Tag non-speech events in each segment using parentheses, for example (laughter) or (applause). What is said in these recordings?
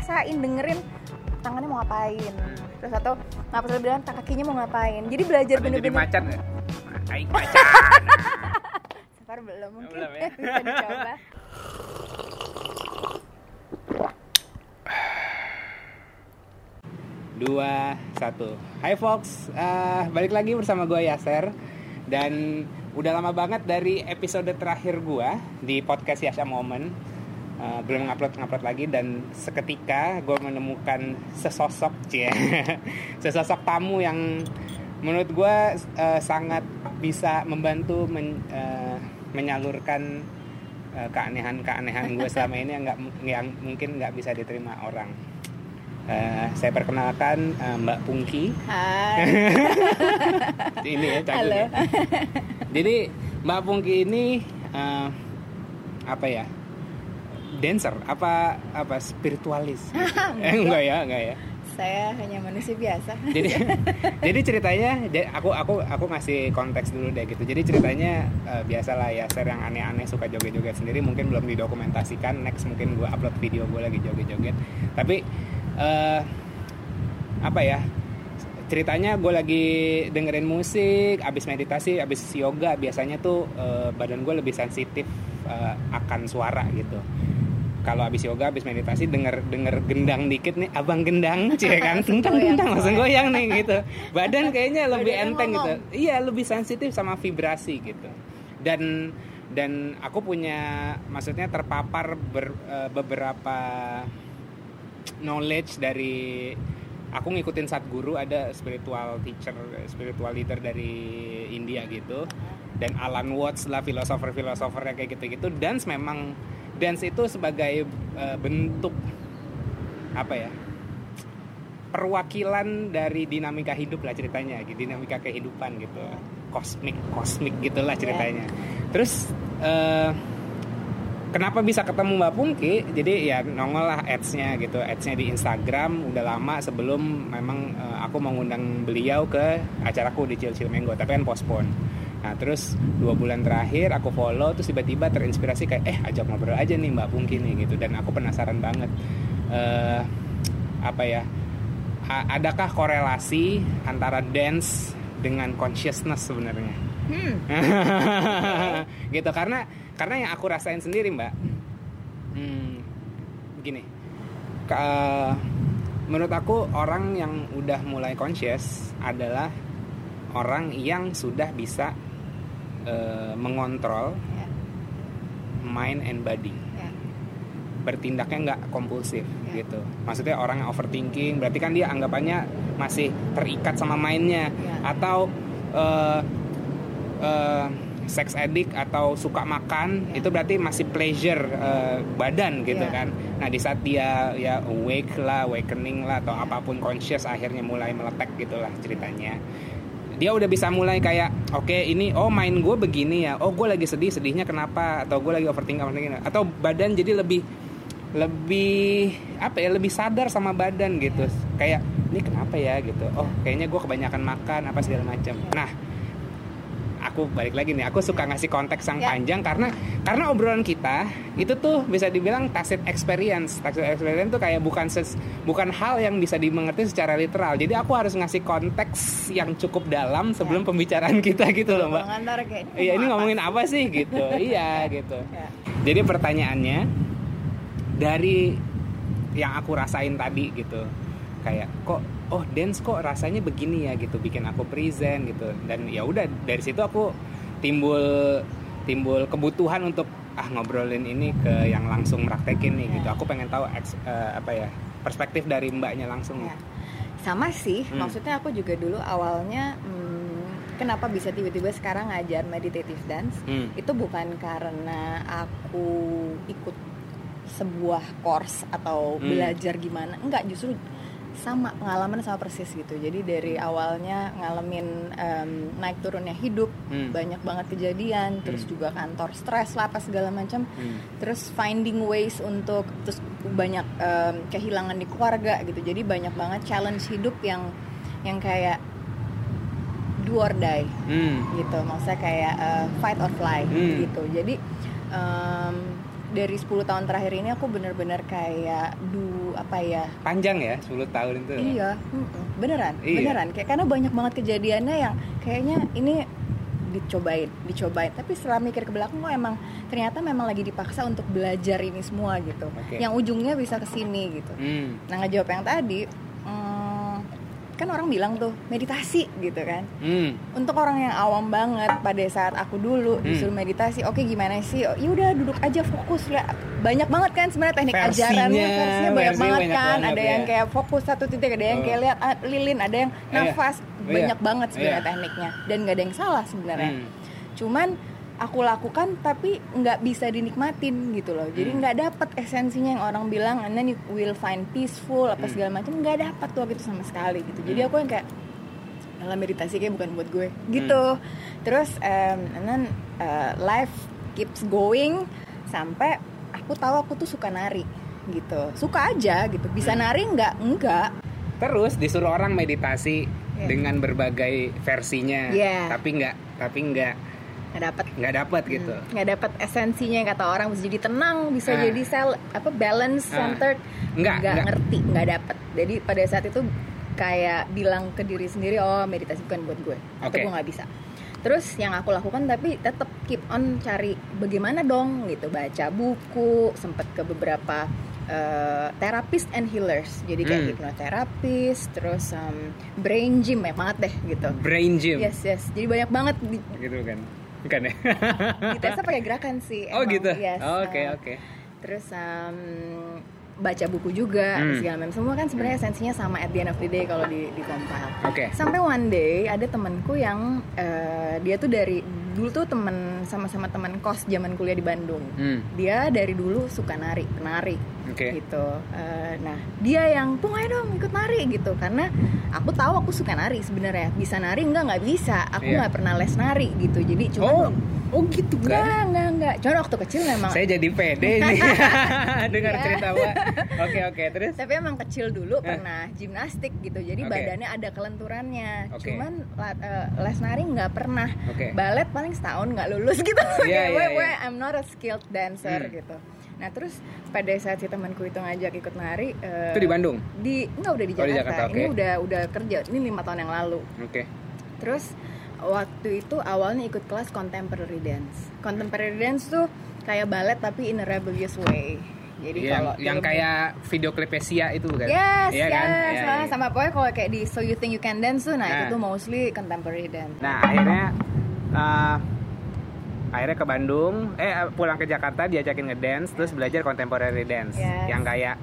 rasain dengerin tangannya mau ngapain terus atau ngapa tadi bilang tak kakinya mau ngapain jadi belajar Ada jadi bener-bener macan nggak? Aing macan. (laughs) Safar belum mungkin Belum ya? (laughs) bisa dicoba Dua, satu. Hai Fox, Eh, balik lagi bersama gue Yaser dan udah lama banget dari episode terakhir gue di podcast Yasha Moment. Eh, belum ngupload ngupload lagi dan seketika gue menemukan sesosok cie (laughs) sesosok tamu yang menurut gue eh, sangat bisa membantu men- eh, menyalurkan eh, keanehan-keanehan gue (laughs) selama ini yang nggak yang mungkin nggak bisa diterima orang. Eh, saya perkenalkan eh, Mbak Pungki. Hai (laughs) Ini ya Halo. ya. Jadi Mbak Pungki ini eh, apa ya? Dancer apa apa spiritualis? (laughs) eh, enggak ya, enggak ya. saya hanya manusia biasa Jadi (laughs) jadi ceritanya aku aku aku ngasih konteks dulu deh gitu. Jadi ceritanya eh, biasalah ya share yang aneh-aneh suka joget-joget sendiri mungkin belum didokumentasikan. Next mungkin gue upload video gue lagi joget-joget. Tapi eh apa ya? Ceritanya gue lagi dengerin musik, abis meditasi, abis yoga biasanya tuh eh, badan gue lebih sensitif eh, akan suara gitu kalau abis yoga, abis meditasi denger denger gendang dikit nih, abang gendang, (laughs) cie kan, tentang tentang langsung goyang nih gitu. Badan (laughs) kayaknya lebih Badannya enteng gitu. Iya, lebih sensitif sama vibrasi gitu. Dan dan aku punya, maksudnya terpapar ber- eh, beberapa knowledge dari aku ngikutin Satguru ada spiritual teacher, spiritual leader dari India gitu. Dan Alan Watts lah filosofer-filosofer yang kayak gitu-gitu. Dance memang dance itu sebagai eh, bentuk apa ya? perwakilan dari dinamika hidup lah ceritanya, gitu, dinamika kehidupan gitu. Kosmik, kosmik gitulah ceritanya. Terus eh, kenapa bisa ketemu Mbak Pungki? Jadi ya nongol lah ads-nya gitu, ads-nya di Instagram udah lama sebelum memang eh, aku mau ngundang beliau ke acaraku di Cil Cil Menggo, tapi kan postpone. Nah terus dua bulan terakhir aku follow terus tiba-tiba terinspirasi kayak eh ajak ngobrol aja nih Mbak Pungki nih gitu dan aku penasaran banget eh apa ya adakah korelasi antara dance dengan consciousness sebenarnya? hmm. (laughs) gitu karena karena yang aku rasain sendiri mbak hmm, gini Ka- menurut aku orang yang udah mulai conscious adalah orang yang sudah bisa eh, mengontrol ya, mind and body ya. bertindaknya nggak kompulsif Ya. gitu maksudnya orang yang overthinking berarti kan dia anggapannya masih terikat sama mainnya Ya. atau eh eh, sex addict atau suka makan Ya. itu berarti masih pleasure eh, badan gitu Ya. kan nah di saat dia ya awake lah awakening lah atau apa pun conscious akhirnya mulai meletek gitulah ceritanya dia udah bisa mulai kayak oke ini oh main gue begini ya. Oh gue lagi sedih sedihnya kenapa? Atau gue lagi overthinking overthinking atau badan jadi lebih lebih apa ya lebih sadar sama badan gitu. Kayak ini kenapa ya gitu. Oh kayaknya gue kebanyakan makan apa segala macam. Nah aku balik lagi nih aku suka ngasih konteks yang Ya. panjang karena karena obrolan kita itu tuh bisa dibilang tacit experience. Tacit experience tuh kayak bukan ses- bukan hal yang bisa dimengerti secara literal. Jadi aku harus ngasih konteks yang cukup dalam sebelum pembicaraan (laughs) kita gitu loh mbak. Iya ini ngomongin apa sih? Gitu. (laughs) Iya gitu. Ya. jadi pertanyaannya dari yang aku rasain tadi gitu kayak kok oh dance kok rasanya begini ya gitu bikin aku present gitu dan ya udah dari situ aku timbul timbul kebutuhan untuk ah ngobrolin ini ke yang langsung praktekin nih gitu Ya. aku pengen tahu eks- eh, apa ya perspektif dari mbaknya langsung Ya. sama sih Hmm. maksudnya aku juga dulu awalnya hmm, kenapa bisa tiba-tiba sekarang ngajar meditative dance Hmm. itu bukan karena aku ikut sebuah course atau Hmm. belajar gimana enggak justru sama pengalaman sama persis gitu jadi dari awalnya ngalamin em, naik turunnya hidup Hmm. banyak banget kejadian terus Hmm. juga kantor stres lah apa segala macam Hmm. terus finding ways untuk terus banyak em, kehilangan di keluarga gitu jadi banyak banget challenge hidup yang yang kayak do or die Hmm. gitu maksudnya kayak uh, fight or fly Hmm. gitu jadi em, dari 10 tahun terakhir ini aku bener-bener kayak du apa ya Panjang ya 10 tahun itu. Iya, mm-mm. beneran, Iya. beneran. Kayak karena banyak banget kejadiannya yang kayaknya ini dicobain, dicobain. Tapi setelah mikir ke belakang, kok emang ternyata memang lagi dipaksa untuk belajar ini semua gitu. Oke. Yang ujungnya bisa ke sini gitu. Hmm. Nah ngejawab yang tadi, kan orang bilang tuh meditasi gitu kan. Hmm. Untuk orang yang awam banget pada saat aku dulu Hmm. disuruh meditasi, oke gimana sih? Oh, ya udah duduk aja fokus lah. Banyak banget kan sebenarnya teknik Versinya, ajarannya versinya banyak versinya banget banyak kan. banget ada ya. yang kayak fokus satu titik, ada yang Oh. kayak lihat ah, lilin, ada yang Iya. nafas. Iya. Banyak banget sebenarnya Iya. tekniknya dan nggak ada yang salah sebenarnya. Hmm. Cuman aku lakukan tapi nggak bisa dinikmatin gitu loh. Jadi Hmm. nggak dapet esensinya yang orang bilang and then you will find peaceful apa Hmm. segala macam nggak dapat tuh waktu itu sama sekali gitu. Jadi Hmm. aku yang kayak dalam meditasi kayak bukan buat gue gitu. Terus um, and then uh, life keeps going sampai aku tahu aku tuh suka nari gitu. Suka aja gitu. Bisa Hmm. nari nggak? Enggak. Terus disuruh orang meditasi Iya. dengan berbagai versinya, Iya. tapi nggak tapi nggak Nggak dapet. Nggak dapat gitu. Hmm, nggak dapat esensinya yang kata orang. Bisa jadi tenang bisa Ah. jadi sel apa balance Ah. centered. Nggak, nggak ngerti nggak dapet. Jadi pada saat itu kayak bilang ke diri sendiri oh meditasi bukan buat gue. Atau Oke. gue nggak bisa. Terus yang aku lakukan tapi tetap keep on cari bagaimana dong gitu. Baca buku sempet ke beberapa eh, therapist and healers. Jadi kayak Hmm. hipnoterapis terus um, brain gym ya banget deh gitu. Brain gym, yes yes. Jadi banyak banget gitu kan? Bukan ya? ditesnya pakai gerakan sih oh emang. gitu. Yes, Oh, Oke uh, oke. terus um, baca buku juga Hmm. segala macam semua kan sebenarnya esensinya sama at the end of the day kalau di di Oke. sampai one day ada temanku yang uh, dia tuh dari dulu tuh temen sama-sama teman kos zaman kuliah di Bandung Hmm. dia dari dulu suka nari penari Oke. gitu Eh, nah dia yang pung ayo dong ikut nari gitu karena aku tahu aku suka nari sebenarnya bisa nari enggak nggak bisa aku Iya. nggak pernah les nari gitu jadi cuma Oh, oh gitu Enggak, kan? enggak, enggak. Cuman waktu kecil memang Saya jadi pede (laughs) nih dengar Iya. cerita Mbak. Oke oke terus. tapi emang kecil dulu pernah gimnastik gitu. Jadi Oke. badannya ada kelenturannya. Oke. Cuman eh, les nari nggak pernah. Oke. Balet paling setahun nggak lulus (laughs) gitu. Iya, Kayak iya, gue, iya. gue I'm not a skilled dancer Hmm. gitu. Nah terus pada saat si temanku itu ngajak ikut nari eh, Itu di Bandung. di enggak udah di Oh, di Jakarta. Jakarta, Ini udah udah kerja. Ini lima tahun yang lalu. Oke. Terus waktu itu awalnya ikut kelas contemporary dance. Contemporary dance tuh kayak balet tapi in a rebellious way. Jadi Yang, kalau yang kayak video klip Sia itu kan? Yes, Iya yes, kan? Iya, sama, iya. sama pokoknya kalau kayak di So You Think You Can Dance tuh, nah, itu Nah. tuh mostly contemporary dance. Nah akhirnya uh, akhirnya ke Bandung, eh pulang ke Jakarta diajakin ngedance, terus belajar contemporary dance, Yes. yang kayak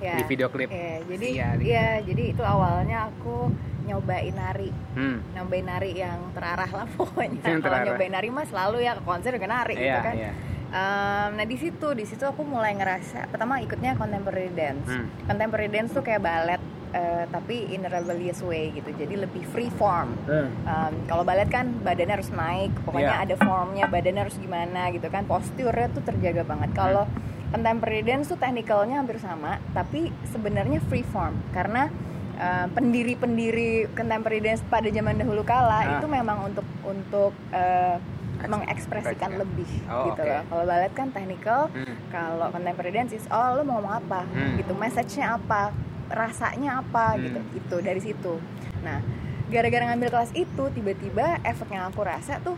Ya. di video klip. Iya, jadi gitu. iya, jadi itu awalnya aku nyobain nari, Hmm. nyobain nari yang terarah lah (laughs) pokoknya. Yang Kalau terarah. nyobain nari mah selalu ya ke konser ke nari gitu Iya, kan. iya. Um, nah di situ, di situ aku mulai ngerasa pertama ikutnya contemporary dance. Hmm. Contemporary dance tuh kayak balet, eh, tapi in a rebellious way gitu. Jadi lebih free form. Hmm. Um, kalau balet kan badannya harus naik, pokoknya Iya. ada formnya, badannya harus gimana gitu kan, posturnya tuh terjaga banget. Kalau contemporary dance tuh technicalnya hampir sama, tapi sebenarnya free form karena uh, pendiri-pendiri contemporary dance pada zaman dahulu kala Ah. itu memang untuk untuk uh, mengekspresikan Ekspresikan. lebih Oh, gitu oke. loh. Kalau balet kan technical, Hmm. kalau contemporary dance is oh lo mau ngomong apa Hmm. gitu, message-nya apa, rasanya apa Hmm. gitu. Itu dari situ. Nah, gara-gara ngambil kelas itu tiba-tiba efek yang aku rasa tuh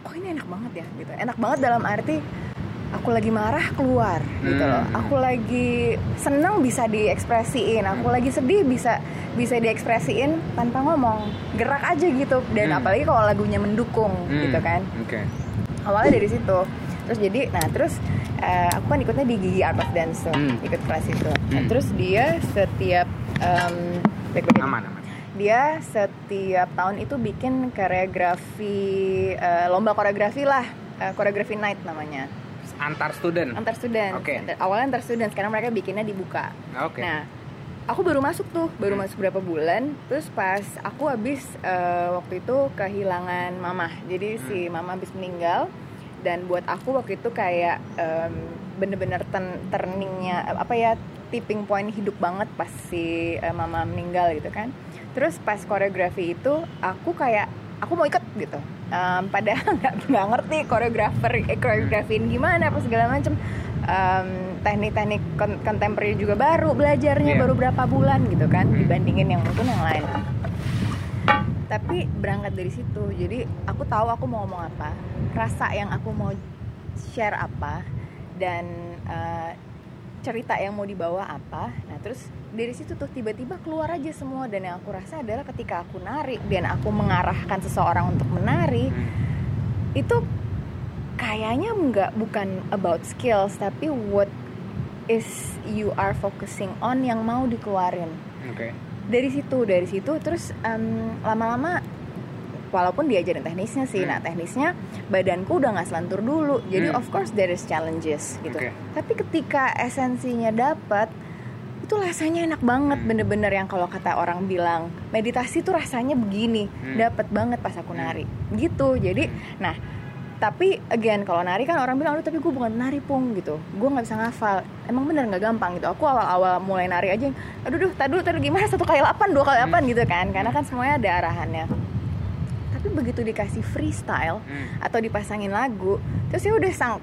oh ini enak banget ya gitu enak banget dalam arti aku lagi marah keluar gitu loh Hmm. aku lagi seneng bisa diekspresiin aku lagi sedih bisa bisa diekspresiin tanpa ngomong gerak aja gitu dan Hmm. apalagi kalau lagunya mendukung Hmm. gitu kan Oke. awalnya dari situ terus jadi nah terus eh, aku kan ikutnya di Gigi Art of Dance tuh Hmm. ikut kelas itu Nah, Hmm. terus dia setiap em, baik-baik aja Aman aman. dia setiap tahun itu bikin koreografi eh, lomba koreografi lah eh, koreografi night namanya Antar student. antar student Oke. awalnya antar student sekarang mereka bikinnya dibuka Oke. nah aku baru masuk tuh baru Hmm. masuk berapa bulan terus pas aku habis eh, waktu itu kehilangan mama jadi si Hmm. mama habis meninggal dan buat aku waktu itu kayak em, bener-bener turn- turningnya apa ya tipping point hidup banget pas si eh, mama meninggal gitu kan terus pas koreografi itu aku kayak aku mau ikut gitu um, pada (laughs) nggak ngerti koreografer eh, koreografin gimana apa segala macam um, teknik-teknik kon- contemporary juga baru belajarnya Iya. baru berapa bulan gitu kan Hmm. dibandingin yang mungkin yang lain tapi berangkat dari situ jadi aku tahu aku mau ngomong apa rasa yang aku mau share apa dan uh, cerita yang mau dibawa apa nah terus dari situ tuh tiba-tiba keluar aja semua dan yang aku rasa adalah ketika aku nari dan aku mengarahkan seseorang untuk menari Hmm. itu kayaknya nggak bukan about skills tapi what is you are focusing on yang mau dikeluarin Oke. dari situ dari situ terus em, lama-lama walaupun diajarin teknisnya sih. Hmm. nah teknisnya badanku udah nggak selentur dulu. Jadi Hmm. of course there is challenges gitu. Oke. tapi ketika esensinya dapat itu rasanya enak banget Hmm. bener-bener yang kalau kata orang bilang meditasi tuh rasanya begini. Hmm. dapat banget pas aku Hmm. nari. Gitu. Jadi nah tapi again kalau nari kan orang bilang aduh tapi gue bukan nari pung gitu. Gue nggak bisa ngafal. Emang bener nggak gampang gitu. Aku awal-awal mulai nari aja aduh duh tadu tadu gimana? Satu kali delapan dua kali delapan gitu kan. Karena kan semuanya ada arahannya tapi begitu dikasih freestyle Hmm. atau dipasangin lagu terus ya udah sang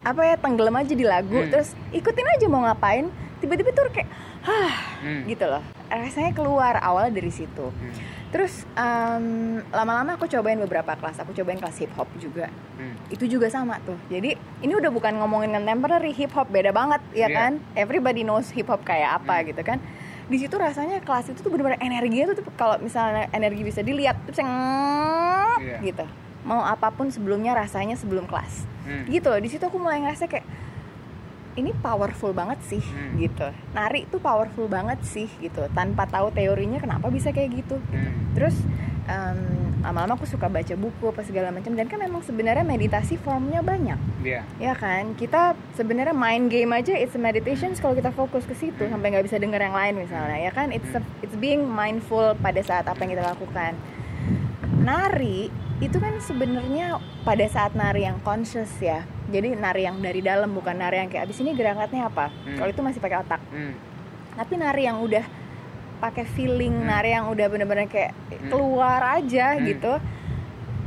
apa ya tenggelam aja di lagu Hmm. terus ikutin aja mau ngapain tiba-tiba tuh kayak hah Hmm. gitu loh rasanya keluar awal dari situ Hmm. terus em, lama-lama aku cobain beberapa kelas aku cobain kelas hip hop juga Hmm. itu juga sama tuh jadi ini udah bukan ngomongin contemporary hip hop beda banget ya Iya. kan everybody knows hip hop kayak apa Hmm. gitu kan di situ rasanya kelas itu tuh bener-bener energinya tuh, tuh kalau misalnya energi bisa dilihat terus yang Iya. gitu mau apa pun sebelumnya rasanya sebelum kelas Hmm. gitu loh di situ aku mulai ngerasa kayak ini powerful banget sih Hmm. gitu nari tuh powerful banget sih gitu tanpa tahu teorinya kenapa bisa kayak gitu Hmm. terus em, lama-lama aku suka baca buku apa segala macam. Dan kan memang sebenarnya meditasi formnya banyak. Iya. ya kan? Kita sebenarnya main game aja it's a meditation kalau kita fokus ke situ sampai nggak bisa denger yang lain misalnya ya kan? It's a- it's being mindful pada saat apa yang kita lakukan. Nari itu kan sebenarnya pada saat nari yang conscious ya. Jadi nari yang dari dalam bukan nari yang kayak abis ini gerakannya apa? Hmm. kalau itu masih pakai otak. Hmm. tapi nari yang udah pakai feeling Hmm. nari yang udah bener-bener kayak Hmm. keluar aja Hmm. gitu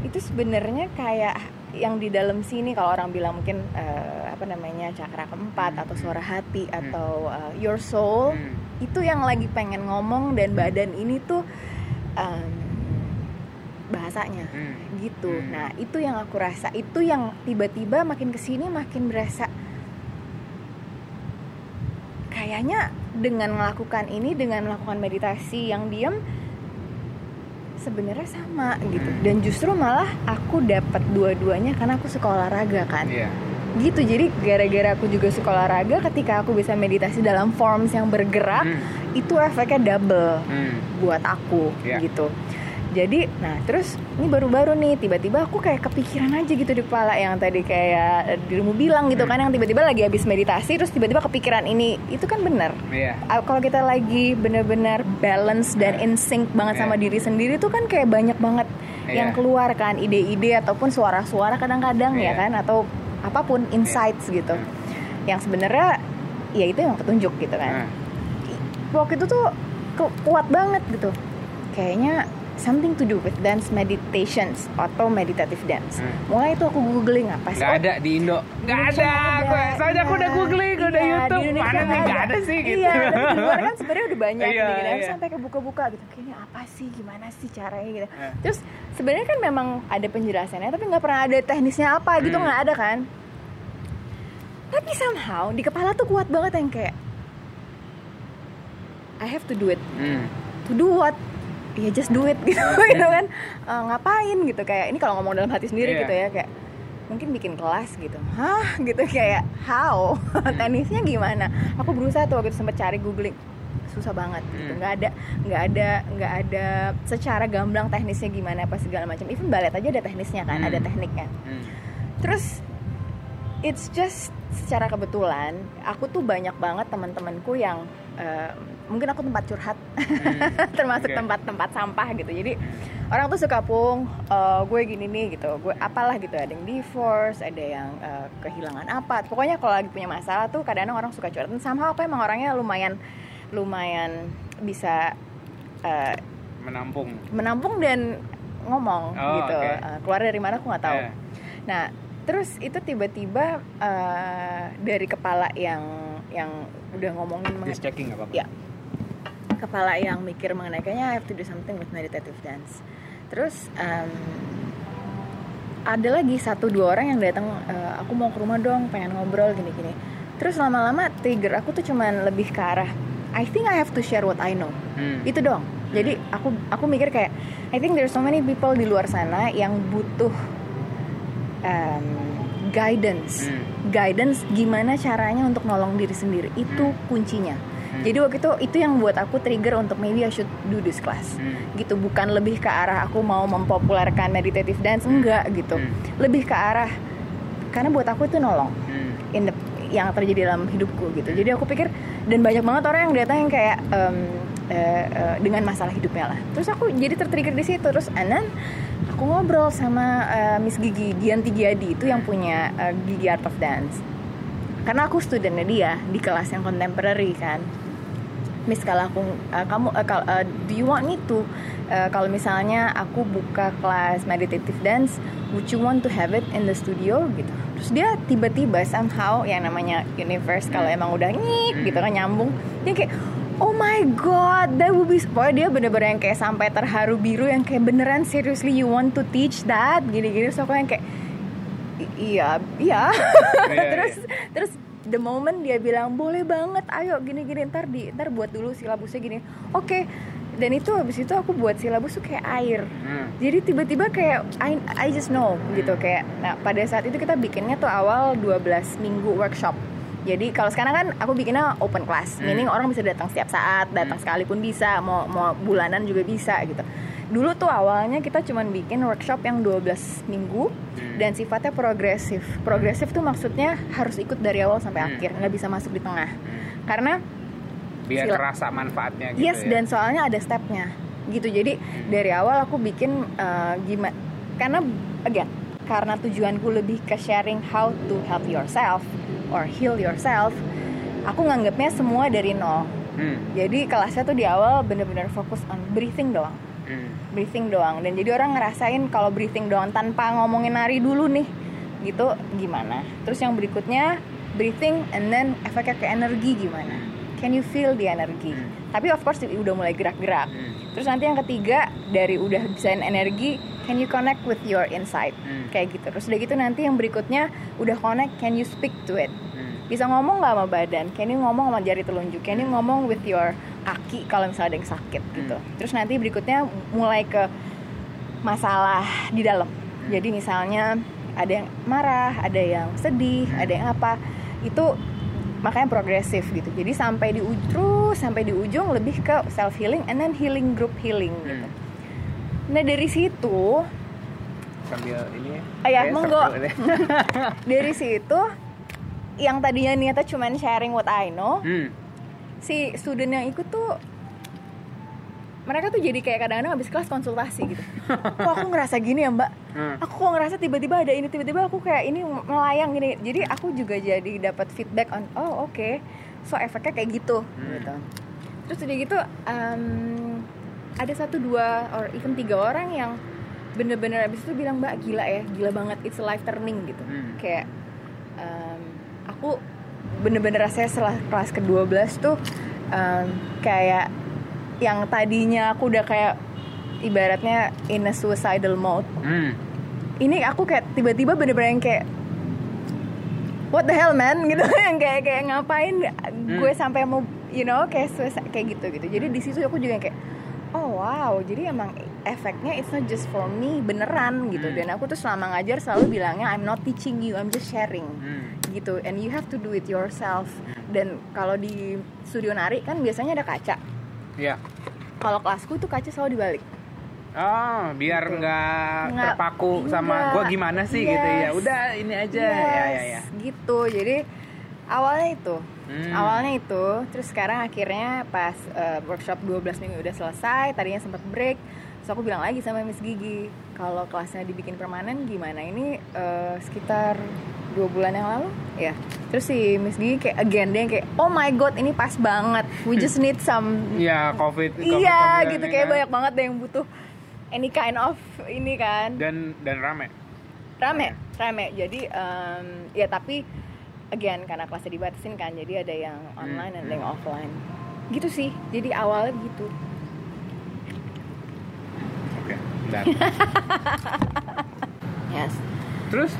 itu sebenarnya kayak yang di dalam sini kalau orang bilang mungkin eh, apa namanya cakra keempat Hmm. atau suara hati Hmm. atau eh, your soul Hmm. itu yang lagi pengen ngomong dan badan ini tuh em, bahasanya Hmm. gitu Hmm. nah itu yang aku rasa itu yang tiba-tiba makin ke sini makin berasa kayaknya dengan melakukan ini dengan melakukan meditasi yang diam sebenarnya sama gitu Hmm. dan justru malah aku dapat dua-duanya karena aku suka olahraga kan Iya. gitu jadi gara-gara aku juga suka olahraga ketika aku bisa meditasi dalam forms yang bergerak Hmm. itu efeknya double Hmm. buat aku Iya. gitu jadi nah terus ini baru-baru nih tiba-tiba aku kayak kepikiran aja gitu di kepala yang tadi kayak dirimu bilang gitu Hmm. kan yang tiba-tiba lagi habis meditasi terus tiba-tiba kepikiran ini itu kan bener Iya. Ah, kalau kita lagi bener-bener balance dan in sync banget Iya. sama diri sendiri tuh kan kayak banyak banget yang Iya. keluar kan ide-ide ataupun suara-suara kadang-kadang ya Iya. kan atau apa pun insights gitu Hmm. yang sebenarnya ya itu yang petunjuk gitu kan Hmm. waktu itu tuh ku- kuat banget gitu kayaknya something to do with dance meditations atau meditative dance Hmm. mulai itu aku googling apa sih Nggak Oh, ada di Indo. Indonesia ada. nggak Aku, soalnya aku udah Iya. googling, udah Iya, di YouTube. Indonesia Mana nih nggak ada sih gitu. Iya, tapi di luar kan sebenarnya udah banyak Iya, gitu. Aku iya. sampai ke buka-buka gitu. Kayaknya apa sih, gimana sih caranya gitu. Eh. Terus sebenarnya kan memang ada penjelasannya, tapi nggak pernah ada teknisnya apa gitu Hmm. nggak ada kan. Tapi somehow di kepala tuh kuat banget yang kayak I have to do it. Hmm. To do what? Ya just do it (laughs) gitu, gitu kan. Eh, ngapain gitu kayak ini kalau ngomong dalam hati sendiri Iya. gitu ya kayak mungkin bikin kelas gitu hah (laughs) gitu kayak how (laughs) tenisnya gimana aku berusaha tuh waktu itu sempet cari googling susah banget gitu Hmm. nggak ada nggak ada nggak ada secara gamblang teknisnya gimana apa segala macam even balet aja ada teknisnya kan Hmm. ada tekniknya Hmm. terus it's just secara kebetulan aku tuh banyak banget teman-temanku yang eh, mungkin aku tempat curhat (laughs) termasuk Oke. tempat-tempat sampah gitu jadi orang tuh suka pung eh, gue gini nih gitu gue apalah gitu ada yang divorce ada yang eh, kehilangan apa pokoknya kalau lagi punya masalah tuh kadang-kadang orang suka curhat dan sama apa emang orangnya lumayan lumayan bisa eh, Menampung. menampung dan ngomong Oh, gitu oke. Uh, keluar dari mana aku nggak tahu Eh. nah terus itu tiba-tiba uh, dari kepala yang yang udah ngomongin mengenai checking nggak apa-apa. Ya. Kepala yang mikir mengenai kayaknya I have to do something with meditative dance. Terus em, ada lagi satu dua orang yang datang, "Eh, aku mau ke rumah dong, pengen ngobrol gini-gini. Terus lama-lama trigger aku tuh cuman lebih ke arah I think I have to share what I know. Hmm. Itu dong. Jadi aku aku mikir kayak I think there's so many people di luar sana yang butuh em, guidance. Hmm. Guidance gimana caranya untuk nolong diri sendiri. Itu kuncinya. Hmm. Jadi waktu itu itu yang buat aku trigger untuk maybe I should do this class. Hmm. Gitu bukan lebih ke arah aku mau mempopulerkan meditative dance enggak gitu. Hmm. Lebih ke arah karena buat aku itu nolong Hmm. in the- yang terjadi dalam hidupku gitu. Jadi aku pikir dan banyak banget orang yang datang yang kayak em, eh, eh, dengan masalah hidupnya lah. Terus aku jadi tertrigger di situ terus then aku ngobrol sama eh, Miss Gigi Gianti Giadi itu yang punya eh, Gigi Art of Dance. Karena aku studentnya dia di kelas yang contemporary kan. Miss kalau aku eh, kamu eh, kal- eh, do you want me to? Eh, kalau misalnya aku buka kelas meditative dance would you want to have it in the studio? Gitu. Terus dia tiba-tiba somehow yang namanya universe kalau emang udah nyik gitu kan nyambung. Dia kayak oh my god that would be pokoknya dia bener-bener yang kayak sampai terharu biru yang kayak beneran seriously you want to teach that? Gini-gini. So aku yang kayak "I- iya (laughs) iya. Iya, terus terus the moment dia bilang boleh banget ayo gini gini ntar di ntar buat dulu silabusnya gini. Oke dan itu habis itu aku buat silabus tuh kayak air. Hmm. jadi tiba-tiba kayak I, I just know gitu kayak nah pada saat itu kita bikinnya tuh awal 12 minggu workshop. Jadi kalau sekarang kan aku bikinnya open class Hmm. meaning orang bisa datang setiap saat datang sekalipun bisa mau mau bulanan juga bisa gitu dulu tuh awalnya kita cuman bikin workshop yang 12 minggu Hmm. dan sifatnya progresif progresif tuh maksudnya harus ikut dari awal sampai Hmm. akhir nggak bisa masuk di tengah karena Biar Sila- terasa manfaatnya gitu yes ya. dan soalnya ada stepnya gitu jadi dari awal aku bikin gimana karena again karena tujuanku lebih ke sharing how to help yourself or heal yourself aku nganggapnya semua dari nol Hmm. jadi kelasnya tuh di awal bener-bener fokus on breathing doang Hmm. breathing doang. Dan jadi orang ngerasain kalau breathing doang tanpa ngomongin nari dulu nih. Gitu gimana? Terus yang berikutnya breathing and then efeknya ke energi gimana? Can you feel the energy? Hmm. tapi of course udah mulai gerak-gerak. Hmm. terus nanti yang ketiga dari udah bisain energi can you connect with your insight? Hmm. kayak gitu. Terus udah gitu nanti yang berikutnya udah connect can you speak to it? Hmm. bisa ngomong nggak sama badan? Can you ngomong sama jari telunjuk? Can you ngomong with your kaki kalau misalnya ada yang sakit gitu Hmm. terus nanti berikutnya mulai ke masalah di dalam jadi misalnya ada yang marah ada yang sedih ada yang apa itu makanya progresif gitu jadi sampai di ujung terus sampai di ujung lebih ke self healing and then healing group healing gitu Hmm. nah dari situ Sambil ini ya. Ah, ya, Kayaknya monggo. (laughs) dari situ yang tadinya niatnya cuman sharing what I know Hmm. Si student yang ikut tuh mereka tuh jadi kayak kadang-kadang habis kelas konsultasi gitu. Kok aku ngerasa gini ya mbak? Hmm. aku kok ngerasa tiba-tiba ada ini tiba-tiba aku kayak ini melayang gini jadi aku juga jadi dapat feedback on oh oke. So efeknya kayak gitu. Hmm. gitu. Terus udah gitu em, ada satu dua or even tiga orang yang bener-bener abis itu bilang mbak gila ya gila banget it's a life turning gitu. Hmm. kayak em, aku bener-bener rasanya setelah kelas ke-12 tuh em, kayak yang tadinya aku udah kayak ibaratnya in a suicidal mode. Hmm. ini aku kayak tiba-tiba bener-bener yang kayak what the hell man? (laughs) gitu. Yang kayak kayak ngapain gue sampai mau you know kayak suicide- kayak gitu gitu jadi di situ aku juga yang kayak oh wow. Jadi emang efeknya it's not just for me beneran gitu Hmm. dan aku tuh selama ngajar selalu bilangnya I'm not teaching you I'm just sharing Hmm. gitu and you have to do it yourself dan kalau di studio nari kan biasanya ada kaca Ya. kalau kelasku tuh kaca selalu dibalik Oh, biar Gitu. nggak terpaku sama Enggak. gua gimana sih gitu ya. Yes. Udah ini aja ya ya ya. Yes, gitu jadi awalnya itu Hmm. awalnya itu terus sekarang akhirnya pas uh, workshop 12 minggu udah selesai tadinya sempat break terus aku bilang lagi sama Miss Gigi kalau kelasnya dibikin permanen gimana? Ini uh, sekitar dua bulan yang lalu. Ya terus si Miss Gigi kayak again dia yang kayak oh my god ini pas banget. We just need some Iya, Covid. COVID iya COVID gitu. kayak kan. banyak banget deh yang butuh any kind of ini kan. Dan dan rame. Rame rame. jadi em, ya tapi again karena kelasnya dibatasin kan jadi ada yang online Hmm, ada yang offline. Gitu sih. Jadi awalnya gitu bentar. (laughs) yes. Terus?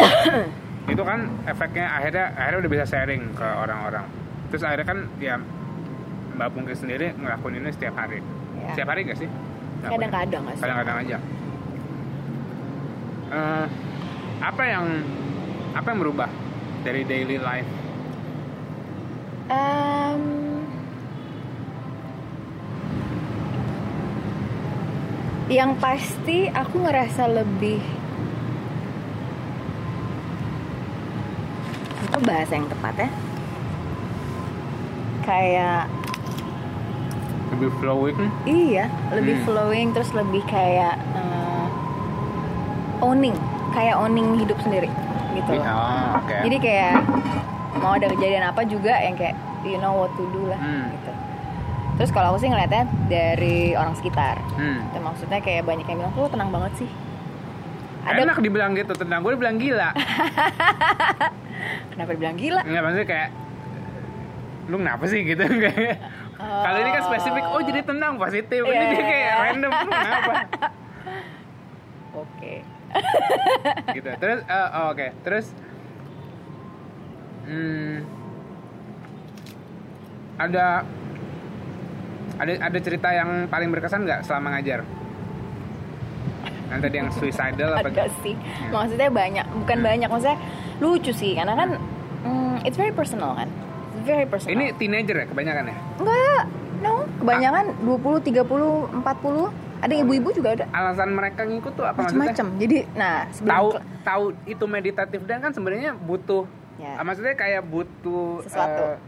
(coughs) Itu kan efeknya akhirnya akhirnya udah bisa sharing ke orang-orang. Terus akhirnya kan ya Mbak Pungki sendiri ngelakuin ini setiap hari. Ya. setiap hari gak sih? Kadang-kadang nggak sih. Kadang-kadang aja. Eh, apa yang apa yang berubah dari daily life? Em, yang pasti aku ngerasa lebih itu bahasa yang tepat ya kayak lebih flowing iya lebih Hmm. flowing terus lebih kayak eh, owning kayak owning hidup sendiri gitu loh. oh, oke jadi kayak mau ada kejadian apa juga yang kayak you know what to do lah Hmm. gitu terus kalau aku sih ngeliatnya dari orang sekitar. Hmm. itu maksudnya kayak banyak yang bilang lu tenang banget sih. Ada enak dibilang gitu tentang gue dibilang gila. (laughs) Kenapa dibilang gila? Nggak maksudnya kayak lu kenapa sih? gitu kayak kalau ini kan spesifik oh jadi tenang positif. Ini Iya. dia kayak random lu kenapa? (laughs) Oke. Gitu. Terus eh, oh, oke. Terus hmm, ada ada ada cerita yang paling berkesan nggak selama ngajar? Yang tadi yang suicidal apa ada sih. Maksudnya banyak bukan Hmm. banyak maksudnya lucu sih. Karena kan mm, it's very personal kan? It's very personal. Ini teenager ya kebanyakan ya? Enggak no. Kebanyakan 20 30 40 ada ibu-ibu juga ada. Alasan mereka ngikut tuh apa maksudnya? Macam-macam jadi nah tahu tahu itu meditatif dan kan sebenarnya butuh Ya. ah, maksudnya kayak butuh Sesuatu. eh,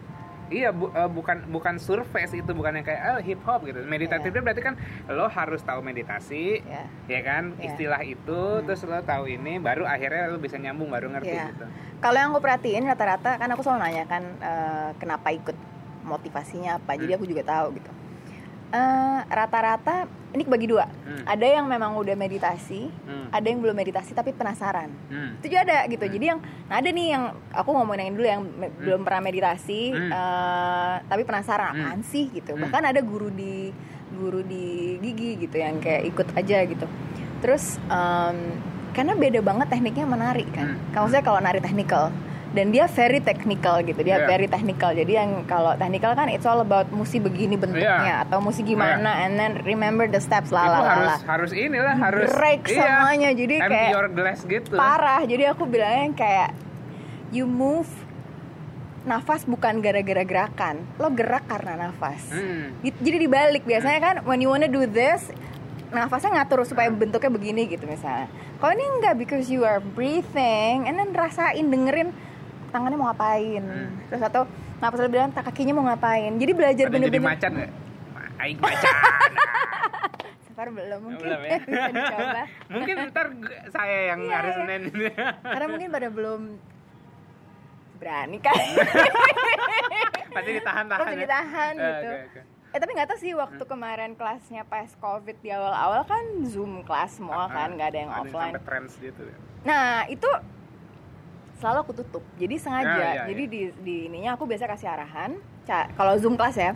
iya bu- eh, bukan bukan surface itu bukan yang kayak oh, hip hop gitu meditatifnya berarti kan lo harus tahu meditasi ya ya kan Ya. istilah itu terus lo tahu ini baru akhirnya lo bisa nyambung baru ngerti Iya. gitu Kalau yang aku perhatiin rata-rata kan aku selalu nanya kan eh, kenapa ikut motivasinya apa. Jadi Hmm. aku juga tahu gitu. Eh, rata-rata ini kebagi dua. Hmm. Ada yang memang udah meditasi, Hmm. ada yang belum meditasi tapi penasaran. Hmm. Itu juga ada gitu. Jadi yang nah ada nih yang aku ngomongin dulu yang me- belum pernah meditasi Hmm. eh, tapi penasaran Hmm. apaan sih gitu. Hmm. Bahkan ada guru di guru di gigi gitu yang kayak ikut aja gitu. Terus em, karena beda banget tekniknya menari kan. Hmm. Kalau saya kalau nari technical dan dia very technical gitu. Dia Yeah. very technical. Jadi yang kalau technical kan it's all about musi begini bentuknya Yeah. atau musi gimana and then remember the steps lah lah harus harus inilah harus break iya, semuanya jadi empty kayak your glass gitu parah jadi aku bilangnya kayak you move nafas bukan gara-gara gerakan lo gerak karena nafas Hmm. Jadi dibalik biasanya kan when you wanna do this nafasnya ngatur supaya bentuknya begini gitu misalnya kalau ini enggak because you are breathing and then rasain dengerin tangannya mau ngapain Hmm. terus atau nafas lebih dalam tak kakinya mau ngapain jadi belajar Ada jadi bener-bener macan nggak Aing macan (laughs) Safar belum mungkin Belum ya? (laughs) bisa dicoba (laughs) mungkin ntar saya yang Iya, hari iya. Senin karena mungkin pada belum berani kan pasti ditahan-tahan Pasti ya? ditahan Eh, gitu. oke, oke. eh tapi nggak tahu sih waktu kemarin kelasnya pas covid di awal-awal kan zoom kelas semua kan nggak ada yang Ada offline sampai trends gitu ya. nah itu selalu aku tutup jadi sengaja Ya, ya, jadi di di ininya aku biasa kasih arahan kalau zoom kelas ya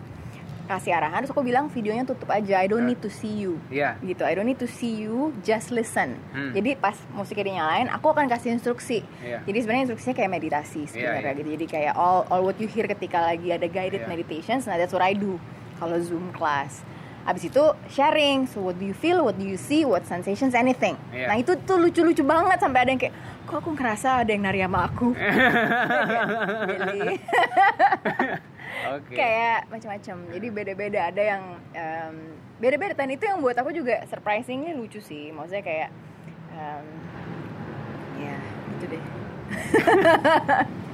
kasih arahan terus aku bilang videonya tutup aja I don't Ya. need to see you Iya. gitu I don't need to see you just listen Hmm. jadi pas musiknya dinyalain aku akan kasih instruksi Iya. jadi sebenarnya instruksinya kayak meditasi sebenarnya iya. gitu jadi kayak all all what you hear ketika lagi ada guided Iya. meditations nah that's what I do kalau zoom class Abis itu sharing, so what do you feel, what do you see, what sensations, anything. Iya. Nah itu tuh lucu-lucu banget sampai ada yang kayak, kok aku ngerasa ada yang nari sama aku. (laughs) Really? (laughs) Oke. kayak macam-macam jadi beda-beda ada yang em, beda-beda dan itu yang buat aku juga surprisingly lucu sih maksudnya kayak em, ya itu deh (laughs)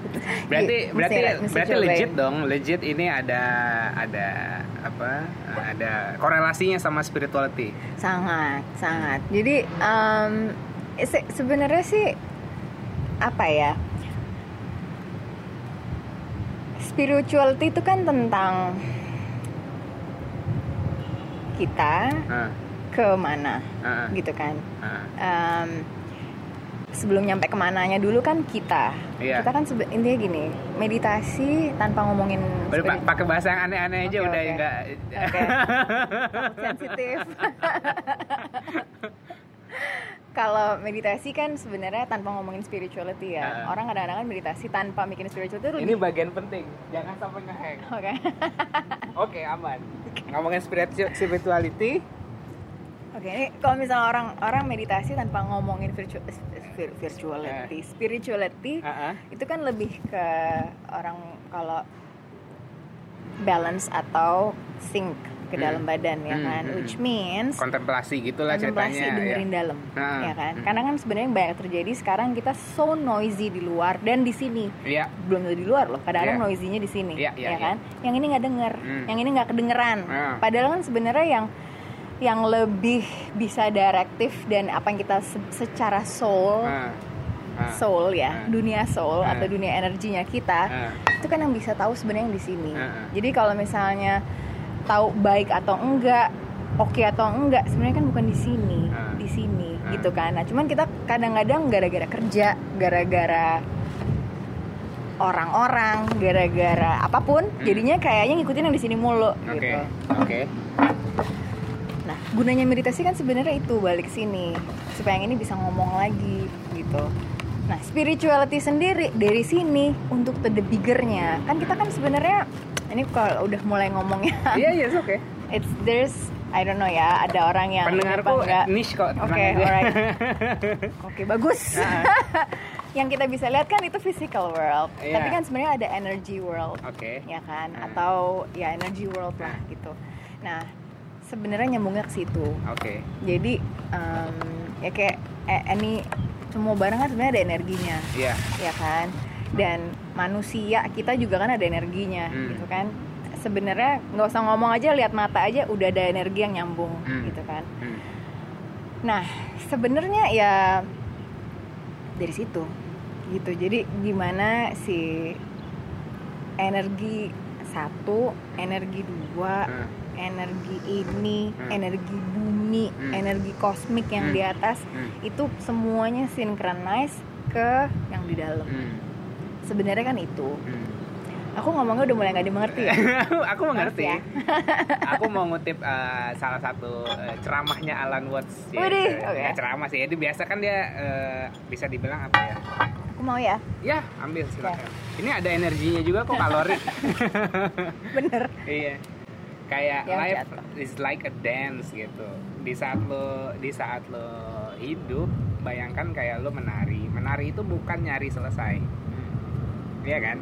Berarti Iya, berarti mesti- berarti legit dong. Legit ini ada ada apa? Ada korelasinya sama spirituality. sangat sangat jadi em, se- sebenarnya sih apa ya spirituality itu kan tentang kita Nah, ke mana Ah, gitu kan ah. Em, sebelum nyampe ke mananya dulu kan kita Iya. kita kan intinya gini meditasi tanpa ngomongin Udah pakai bahasa yang aneh-aneh aja Oke, udah oke. enggak. Oke. (laughs) sensitif kalau meditasi kan sebenarnya tanpa ngomongin spirituality ya Ah. orang kadang-kadang kan meditasi tanpa mikirin spirituality itu Ini bagian penting. Jangan sampai ngehack. oke Oke, aman. Ngomongin spiritu- spirituality, Oke, ini kalau misalnya orang orang meditasi tanpa ngomongin virtu, vir- virtuality, spirituality, ah, ah. itu kan lebih ke orang kalau balance atau sync ke Hmm. dalam badan ya Hmm, kan, hmm, which means kontemplasi gitulah kontemplasi ceritanya. dengerin ya. dalam, Nah, ya kan? hmm. Karena kan sebenarnya banyak terjadi sekarang kita so noisy di luar dan di sini Iya. belum di luar loh kadang-kadang Iya. noisy-nya di sini Iya, iya, ya kan yang ini nggak denger Hmm. yang ini nggak kedengeran Ah. padahal kan sebenarnya yang yang lebih bisa direktif dan apa yang kita se- secara soul Ah, ah, soul ya Ah. dunia soul atau dunia energinya kita itu kan yang bisa tahu sebenarnya yang di sini jadi kalau misalnya tahu baik atau enggak oke atau enggak sebenarnya kan bukan di sini di sini gitu kan nah cuman kita kadang-kadang gara-gara kerja gara-gara orang-orang gara-gara apa pun Hmm. jadinya kayaknya ngikutin yang di sini mulu Oke. gitu Oke. nah gunanya meditasi kan sebenarnya itu balik sini supaya yang ini bisa ngomong lagi gitu nah spirituality sendiri dari sini untuk the biggernya kan kita kan sebenarnya ini kalau udah mulai ngomongnya Iya, iya, oke. (laughs) it's there's I don't know ya ada orang yang Pendengarku niche kok. Oke, aja. alright. (laughs) Oke, bagus. Ah. (laughs) yang kita bisa lihat kan itu physical world, Iya. tapi kan sebenarnya ada energy world, Oke. ya kan? Ah. Atau ya energy world lah Ah. gitu. Nah, sebenarnya nyambungnya ke situ. Oke. Jadi em, ya kayak eh, ini semua barang kan sebenarnya ada energinya, Iya. ya kan? Dan manusia kita juga kan ada energinya, Hmm. gitu kan? Sebenarnya nggak usah ngomong aja, lihat mata aja udah ada energi yang nyambung, Hmm. gitu kan? Hmm. Nah, sebenarnya ya dari situ gitu. Jadi gimana si energi satu, energi dua, Ah. Energi ini, Hmm. energi bumi, Hmm. energi kosmik yang Hmm. di atas Hmm. itu semuanya synchronize ke yang di dalam. Hmm. Sebenarnya kan itu. Hmm. Aku ngomongnya udah mulai nggak dimengerti ya. (laughs) aku mengerti. Ya. (laughs) aku mau ngutip eh, salah satu eh, ceramahnya Alan Watts. Ya, Widih, oke. ya, ceramah sih. Itu biasa kan dia eh, bisa dibilang apa ya? Aku mau ya, Ya, ambil silakan. Ini ada energinya juga kok kalori. (laughs) bener. iya. Kayak Yang life jatuh. is like a dance gitu. Di saat lo di saat lo hidup, bayangkan kayak lo menari. Menari itu bukan nyari selesai. Iya kan?